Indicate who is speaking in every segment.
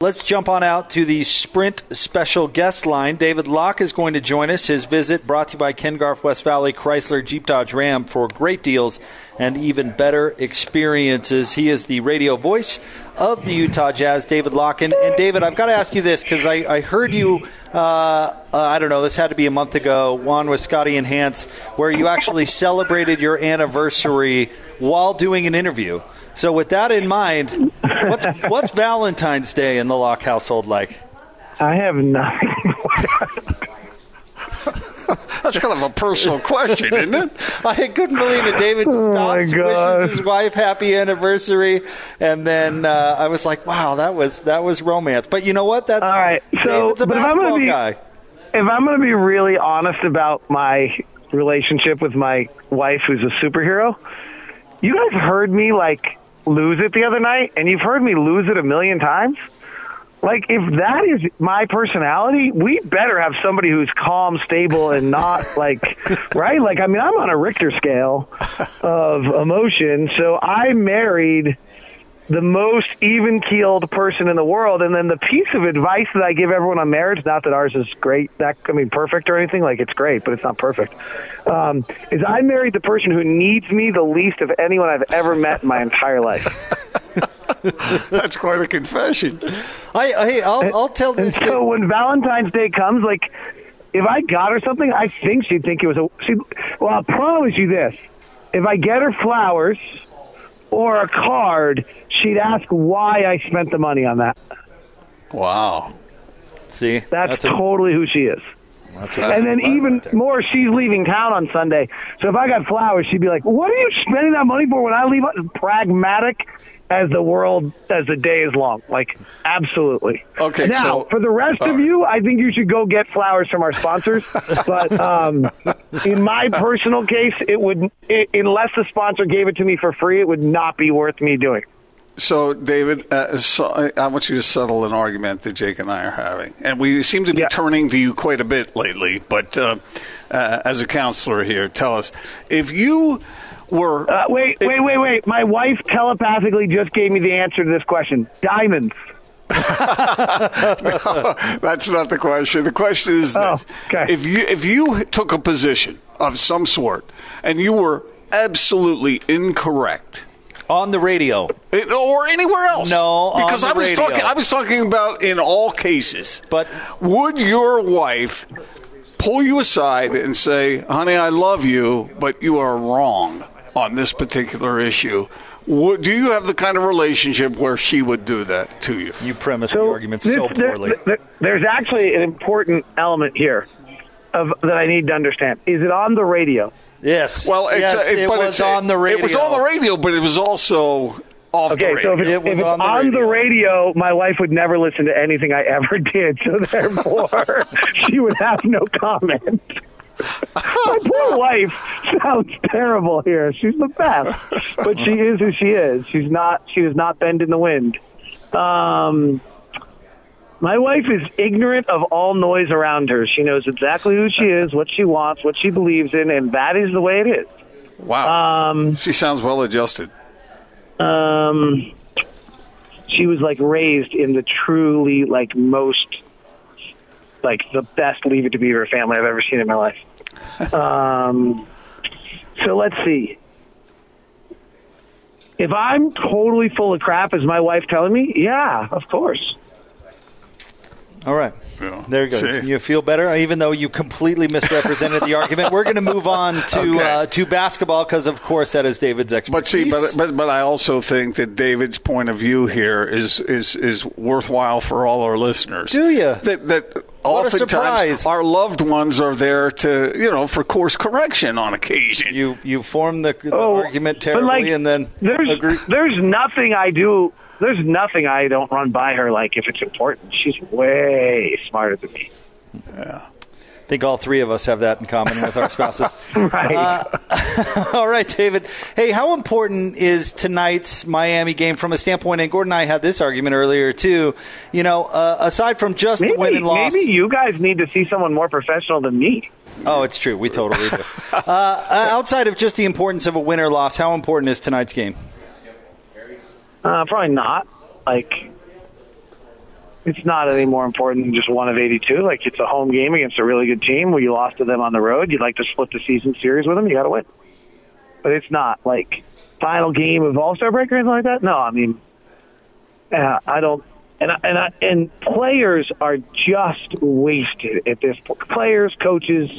Speaker 1: Let's jump on out to the Sprint special guest line. David Locke is going to join us. His visit brought to you by Ken Garff West Valley Chrysler Jeep Dodge Ram for great deals and even better experiences. He is the radio voice of the Utah Jazz, David Locke. And, and David, I've got to ask you this because I, I, heard you, uh, uh, I don't know, this had to be a month ago, one with Scotty and Hans, where you actually celebrated your anniversary while doing an interview. So, with that in mind, what's what's Valentine's Day in the Locke household like?
Speaker 2: I have nothing.
Speaker 3: That's kind of a personal question, isn't it?
Speaker 1: I couldn't believe it. David
Speaker 2: Oh,
Speaker 1: stops, wishes his wife happy anniversary, and then uh, I was like, "Wow, that was that was romance." But you know what? That's
Speaker 2: All right. So,
Speaker 1: David's a
Speaker 2: but if I'm gonna be-
Speaker 1: guy.
Speaker 2: if I'm going to be really honest about my relationship with my wife, who's a superhero, you guys heard me like lose it the other night, and you've heard me lose it a million times. Like, if that is my personality, we better have somebody who's calm, stable, and not like, right? Like, I mean, I'm on a Richter scale of emotion. So I married the most even keeled person in the world. And then the piece of advice that I give everyone on marriage, not that ours is great, that I mean perfect or anything, like it's great, but it's not perfect. Um, is I married the person who needs me the least of anyone I've ever met in my entire life.
Speaker 3: That's quite a confession.
Speaker 1: I, I I'll, I'll tell
Speaker 2: And
Speaker 1: this.
Speaker 2: so when Valentine's Day comes, like if I got her something, I think she'd think it was a. She, well, I'll promise you this: if I get her flowers or a card, she'd ask why I spent the money on that.
Speaker 3: Wow.
Speaker 1: See,
Speaker 2: That's,
Speaker 1: a,
Speaker 2: totally who she is.
Speaker 1: That's
Speaker 2: And then even more, she's leaving town on Sunday. So if I got flowers, she'd be like, "What are you spending that money for?" When I leave, pragmatic as the world as the day is long. Like absolutely.
Speaker 3: Okay,
Speaker 2: Now
Speaker 3: so-
Speaker 2: for the rest of you, I think you should go get flowers from our sponsors. but um, in my personal case, it would it, unless the sponsor gave it to me for free, it would not be worth me doing.
Speaker 3: So, David, uh, so I, want you to settle an argument that Jake and I are having, and we seem to be
Speaker 2: Yeah.
Speaker 3: turning to you quite a bit lately. But uh, uh, as a counselor here, tell us if you were
Speaker 2: Uh, wait, wait, wait, wait. My wife telepathically just gave me the answer to this question. Diamonds.
Speaker 3: That's not the question. The question is
Speaker 2: Oh,
Speaker 3: this.
Speaker 2: okay.
Speaker 3: if you if you took a position of some sort and you were absolutely incorrect.
Speaker 1: On the radio.
Speaker 3: It- or anywhere else.
Speaker 1: No, on
Speaker 3: because
Speaker 1: the
Speaker 3: I was
Speaker 1: radio.
Speaker 3: talking. I was talking about in all cases.
Speaker 1: But-
Speaker 3: would your wife pull you aside and say, "Honey, I love you, but you are wrong on this particular issue"? Would, do you have the kind of relationship where she would do that to you?
Speaker 1: You premise the argument so
Speaker 2: this- there-
Speaker 1: poorly.
Speaker 2: there- there's actually an important element here of that I need to understand. Is it on the radio?
Speaker 1: yes.
Speaker 3: Well, it's,
Speaker 1: yes,
Speaker 3: it,
Speaker 1: it
Speaker 3: but
Speaker 1: was
Speaker 3: it's,
Speaker 1: on the radio.
Speaker 3: It was on the radio, but it was also off
Speaker 2: Okay,
Speaker 3: the
Speaker 2: so
Speaker 3: radio.
Speaker 2: if, it's,
Speaker 1: It was
Speaker 2: if it's
Speaker 1: on
Speaker 2: on,
Speaker 1: the
Speaker 2: the,
Speaker 1: radio.
Speaker 2: radio, my wife would never listen to anything I ever did, so therefore she would have no comment. my poor wife sounds terrible here. She's the best, but she is who she is. She's not. She does not bend in the wind. Um, my wife is ignorant of all noise around her. She knows exactly who she is, what she wants, what she believes in, and that is the way it is.
Speaker 3: wow,
Speaker 2: Um,
Speaker 3: she sounds well adjusted.
Speaker 2: um, she was like raised in the truly like most like the best leave it to beaver family I've ever seen in my life. um, so let's see. If I'm totally full of crap, is my wife telling me? Yeah, of course.
Speaker 1: All right.
Speaker 3: Yeah.
Speaker 1: There you go.
Speaker 3: See?
Speaker 1: You feel better, even though you completely misrepresented the argument. We're going to move on to
Speaker 3: Okay.
Speaker 1: uh, to basketball because, of course, that is David's expertise.
Speaker 3: But
Speaker 1: expertise.
Speaker 3: see, but, but but I also think that David's point of view here is is is worthwhile for all our listeners.
Speaker 1: Do ya?
Speaker 3: That that
Speaker 1: What
Speaker 3: oftentimes our loved ones are there to you know for course correction on occasion.
Speaker 1: you you form the, the
Speaker 2: Oh,
Speaker 1: argument terribly,
Speaker 2: like,
Speaker 1: and then
Speaker 2: there's
Speaker 1: agree.
Speaker 2: there's nothing I do. There's nothing I don't run by her. Like if it's important, she's way smarter than me. Yeah.
Speaker 1: I think all three of us have that in common with our spouses.
Speaker 2: Right.
Speaker 1: Uh, all right, David. Hey, how important is tonight's Miami game from a standpoint? And Gordon and I had this argument earlier too. You know, uh, aside from just the win and loss.
Speaker 2: maybe you guys need to see someone more professional than me.
Speaker 1: Oh, it's true. We totally do. uh, uh, outside of just the importance of a win or loss, how important is tonight's game?
Speaker 2: Uh, probably not. Like it's not any more important than just one of 82. Like it's a home game against a really good team where you lost to them on the road. You'd like to split the season series with them. You got to win. But it's not like final game of All Star break or anything like that. No, I mean, uh, I don't. And I, and I, and players are just wasted at this. Players, coaches,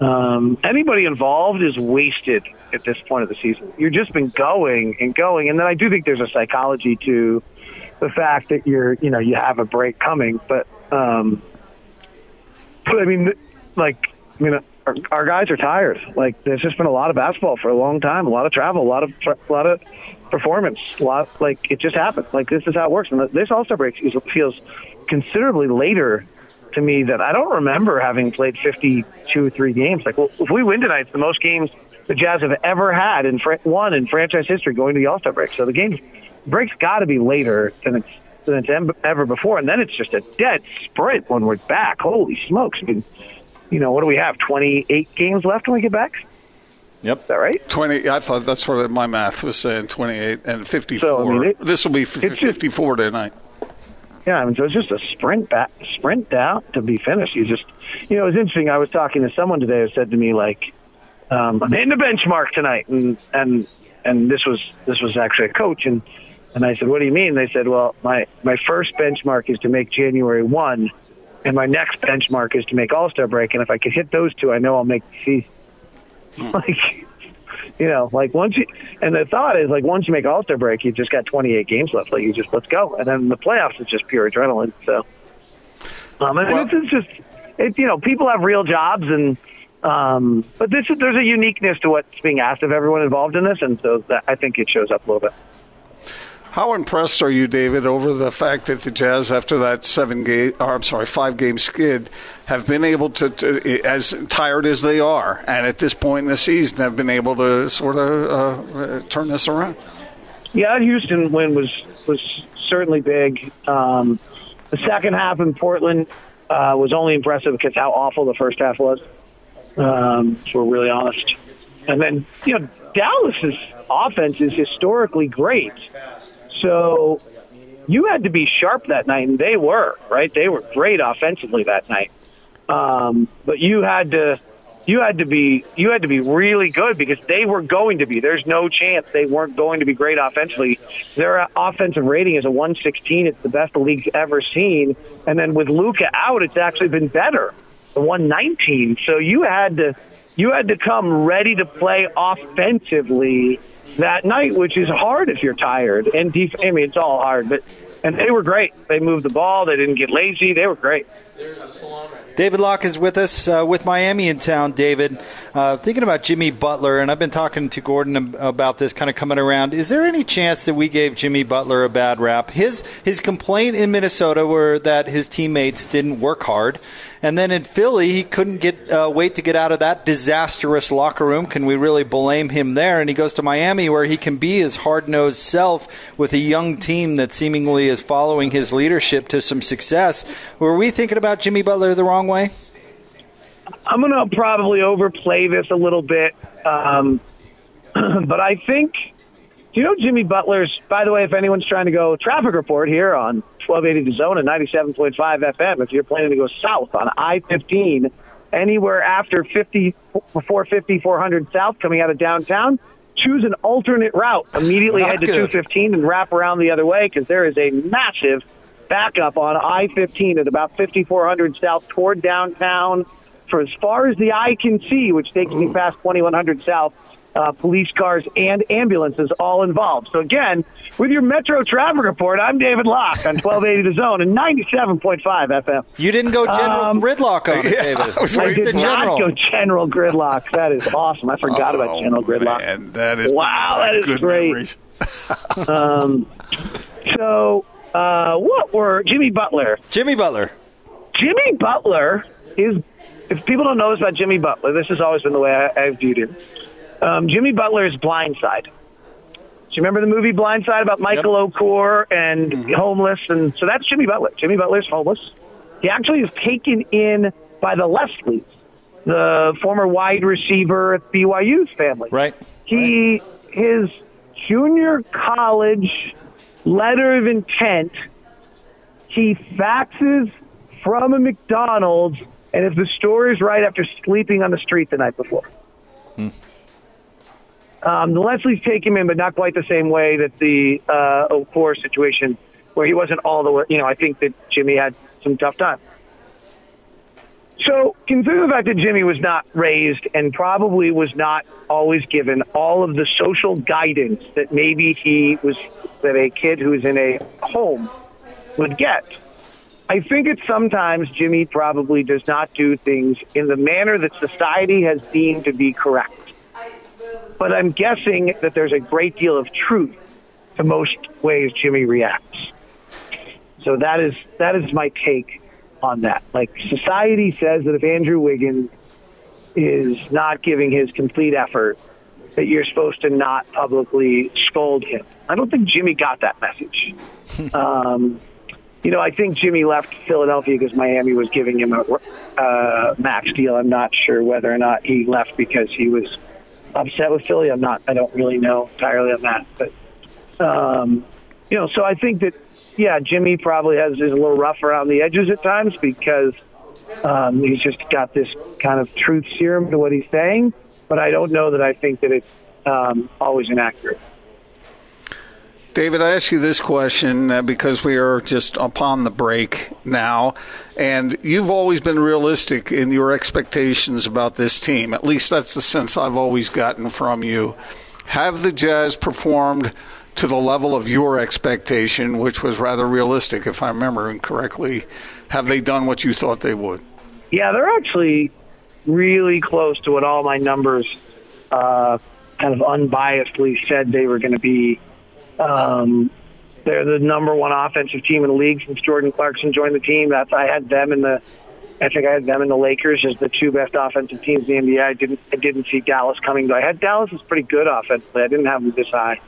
Speaker 2: um, anybody involved is wasted at this point of the season. You've just been going and going, and then I do think there's a psychology to the fact that you're, you know, you have a break coming. But, um, but I mean, like, I mean, our, our guys are tired. Like, there's just been a lot of basketball for a long time, a lot of travel, a lot of, a lot of performance, a lot. Like, it just happened. Like, this is how it works. And this All Star break feels considerably later to me that I don't remember having played 52 or three games. Like, well, if we win tonight, it's the most games the Jazz have ever had in fr- one in franchise history going to the All Star break. So the game break's got to be later than it's than it's ever before, and then it's just a dead sprint when we're back. Holy smokes! I mean, you know, what do we have? Twenty eight games left when we get back.
Speaker 1: Yep.
Speaker 2: Is that right?
Speaker 3: 20. I thought that's what my math was saying 28 and 54.
Speaker 2: So, I mean, it-
Speaker 3: this will be f-
Speaker 2: just-
Speaker 3: 54 tonight.
Speaker 2: Yeah, I mean, so it's just a sprint back, sprint down to be finished. You just, you know, it was interesting. I was talking to someone today who said to me like, um, "I'm hitting the benchmark tonight," and and and this was this was actually a coach, and and I said, "What do you mean?" They said, "Well, my my first benchmark is to make January one, and my next benchmark is to make All Star break, and if I could hit those two, I know I'll make the season." like, you know, like once you and the thought is like once you make All Star break, you've just got 28 games left. Like you just let's go, and then the playoffs is just pure adrenaline. So, um, and
Speaker 3: Well-
Speaker 2: it's, it's just it's you know people have real jobs and. Um, but this is, there's a uniqueness to what's being asked of everyone involved in this, and so that, I think it shows up a little bit.
Speaker 3: How impressed are you, David, over the fact that the Jazz, after that seven game, or I'm sorry, five game skid, have been able to, to, as tired as they are, and at this point in the season, have been able to sort of uh, uh, turn this around?
Speaker 2: Yeah, Houston win was was certainly big. Um, the second half in Portland uh, was only impressive because how awful the first half was. Um, if we're really honest. And then you know Dallas's offense is historically great, so you had to be sharp that night, and they were right. They were great offensively that night, um, but you had to you had to be you had to be really good because they were going to be. There's no chance they weren't going to be great offensively. Their offensive rating is a 116. It's the best the league's ever seen. And then with Luka out, it's actually been better, the 119. So you had to you had to come ready to play offensively that night, which is hard if you're tired. And def- I mean, it's all hard, but and they were great. They moved the ball. They didn't get lazy. They were great.
Speaker 1: David Locke is with us uh, with Miami in town. David, uh, thinking about Jimmy Butler, and I've been talking to Gordon about this, kind of coming around. Is there any chance that we gave Jimmy Butler a bad rap? His his complaint in Minnesota were that his teammates didn't work hard, and then in Philly he couldn't get uh, wait to get out of that disastrous locker room. Can we really blame him there? And he goes to Miami where he can be his hard nosed self with a young team that seemingly is following his leadership to some success. Were we thinking about Jimmy Butler the wrong way?
Speaker 2: I'm going to probably overplay this a little bit, um, but I think. Do you know Jimmy Butler's? By the way, if anyone's trying to go traffic report here on 1280 The Zone and 97.5 FM, if you're planning to go south on I-15, anywhere after 50, 450, 400 south coming out of downtown, choose an alternate route. Immediately
Speaker 1: Not
Speaker 2: head to
Speaker 1: good.
Speaker 2: 215 and wrap around the other way because there is a massive backup on I-15 at about 5400 south toward downtown for as far as the eye can see, which takes me past 2100 south. Uh, police cars and ambulances all involved. So again, with your Metro traffic report, I'm David Locke on 1280 The Zone and 97.5 FM.
Speaker 1: You didn't go General
Speaker 2: Um,
Speaker 1: Gridlock on it,
Speaker 3: Yeah,
Speaker 1: David.
Speaker 3: I was
Speaker 2: I did
Speaker 1: the
Speaker 2: not
Speaker 1: General.
Speaker 2: go General Gridlock. That is awesome. I forgot about General Gridlock.
Speaker 3: Oh, Man, that is
Speaker 2: Wow, that is
Speaker 3: good
Speaker 2: great.
Speaker 3: memories.
Speaker 2: So, uh, what were Jimmy Butler?
Speaker 1: Jimmy Butler.
Speaker 2: Jimmy Butler is, if people don't know this about Jimmy Butler, this has always been the way I, I've viewed him. Um, Jimmy Butler is Blindside. Do you remember the movie Blindside about Michael Oher and homeless? And so that's Jimmy Butler. Jimmy Butler's homeless. He actually is taken in by the Leslies, the former wide receiver at BYU's family.
Speaker 1: Right.
Speaker 2: He his junior college letter of intent he faxes from a McDonald's, and if the story is right, after sleeping on the street the night before. Hmm. Um, Leslie's take him in, but not quite the same way that the uh, Oher situation, where he wasn't all the way. You know, I think that Jimmy had some tough time. So, consider the fact that Jimmy was not raised and probably was not always given all of the social guidance that maybe he was, that a kid who's in a home would get. I think that sometimes Jimmy probably does not do things in the manner that society has deemed to be correct. But I'm guessing that there's a great deal of truth to most ways Jimmy reacts. So that is that is my take on that. Like society says that if Andrew Wiggins is not giving his complete effort, that you're supposed to not publicly scold him. I don't think Jimmy got that message. um, you know, I think Jimmy left Philadelphia because Miami was giving him a uh, max deal. I'm not sure whether or not he left because he was upset with Philly. I'm not. I don't really know entirely on that, but um, you know, so I think that yeah, Jimmy probably has is a little rough around the edges at times because um, he's just got this kind of truth serum to what he's saying. But I don't know that I think that it's um, always inaccurate.
Speaker 3: David, I ask you this question uh, because we are just upon the break now, and you've always been realistic in your expectations about this team. At least that's the sense I've always gotten from you. Have the Jazz performed to the level of your expectation, which was rather realistic, if I remember correctly. Have they done what you thought they would?
Speaker 2: Yeah, they're actually really close to what all my numbers uh, kind of unbiasedly said they were going to be. Um, they're the number one offensive team in the league since Jordan Clarkson joined the team. That's I had them in the I think I had them and the Lakers as the two best offensive teams in the NBA. I didn't I didn't see Dallas coming, but I had Dallas is pretty good offensively. I didn't have them this high.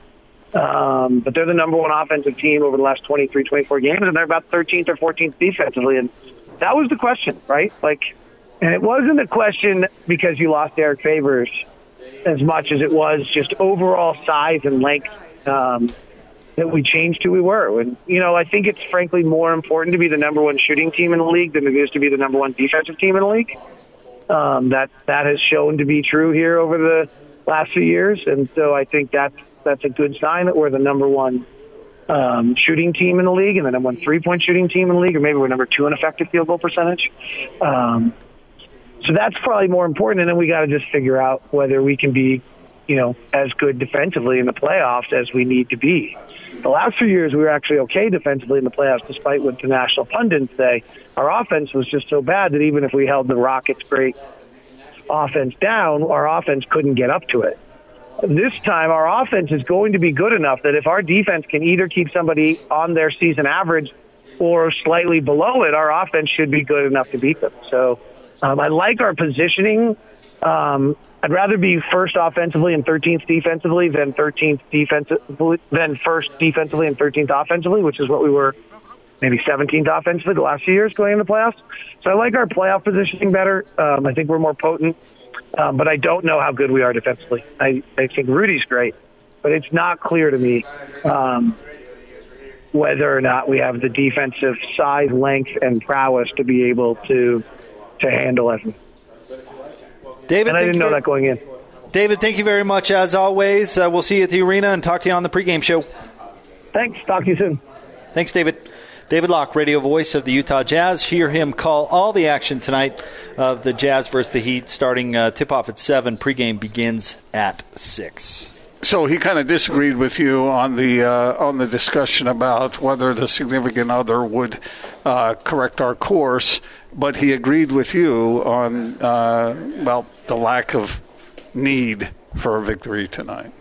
Speaker 2: Um, but they're the number one offensive team over the last 23, 24 games, and they're about 13th or 14th defensively. And that was the question, right? Like, and it wasn't a question because you lost Derrick Favors as much as it was just overall size and length um, that we changed who we were. And, you know, I think it's frankly more important to be the number one shooting team in the league than it is to be the number one defensive team in the league. Um, that that has shown to be true here over the last few years, and so I think that's that's a good sign that we're the number one um, shooting team in the league and the number one three point shooting team in the league, or maybe we're number two in effective field goal percentage. Um, so that's probably more important. And then we got to just figure out whether we can be, you know, as good defensively in the playoffs as we need to be. The last few years, we were actually okay defensively in the playoffs, despite what the national pundits say. Our offense was just so bad that even if we held the Rockets' great offense down, our offense couldn't get up to it this time our offense is going to be good enough that if our defense can either keep somebody on their season average or slightly below it, our offense should be good enough to beat them. So um, I like our positioning. Um, I'd rather be first offensively and 13th defensively than 13th defensively than first defensively and 13th offensively, which is what we were maybe 17th offensively the last few years going into the playoffs. So I like our playoff positioning better. Um, I think we're more potent. Um, but I don't know how good we are defensively. I, I think Rudy's great, but it's not clear to me um, whether or not we have the defensive size, length, and prowess to be able to to handle it.
Speaker 1: David,
Speaker 2: and I didn't know that going in.
Speaker 1: David, thank you very much as always. Uh, we'll see you at the arena and talk to you on the pregame show.
Speaker 2: Thanks. Talk to you soon.
Speaker 1: Thanks, David. David Locke, radio voice of the Utah Jazz. Hear him call all the action tonight of the Jazz versus the Heat, starting uh, tip off at 7. Pregame begins at 6.
Speaker 3: So he kind of disagreed with you on the uh, on the discussion about whether the significant other would uh, correct our course, but he agreed with you on uh, well the lack of need for a victory tonight.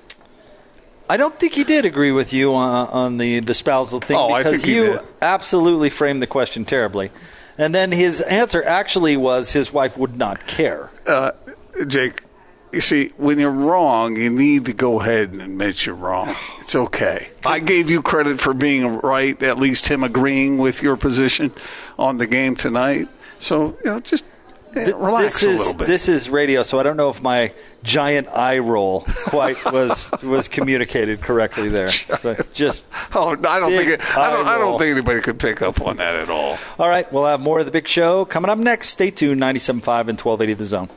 Speaker 1: I don't think he did agree with you on, on the, the spousal thing
Speaker 3: oh,
Speaker 1: because
Speaker 3: you
Speaker 1: absolutely framed the question terribly. And then his answer actually was his wife would not care.
Speaker 3: Uh, Jake, you see, when you're wrong, you need to go ahead and admit you're wrong. It's okay. I gave you credit for being right, at least him agreeing with your position on the game tonight. So, you know, just Eh, relax
Speaker 1: this
Speaker 3: a
Speaker 1: is,
Speaker 3: little bit.
Speaker 1: This is radio, so I don't know if my giant eye roll quite was was communicated correctly there. So just
Speaker 3: oh, I don't think it, I don't. I don't think anybody could pick up on that at all.
Speaker 1: all right. We'll have more of the big show coming up next. Stay tuned. 97.5 and 1280 The Zone.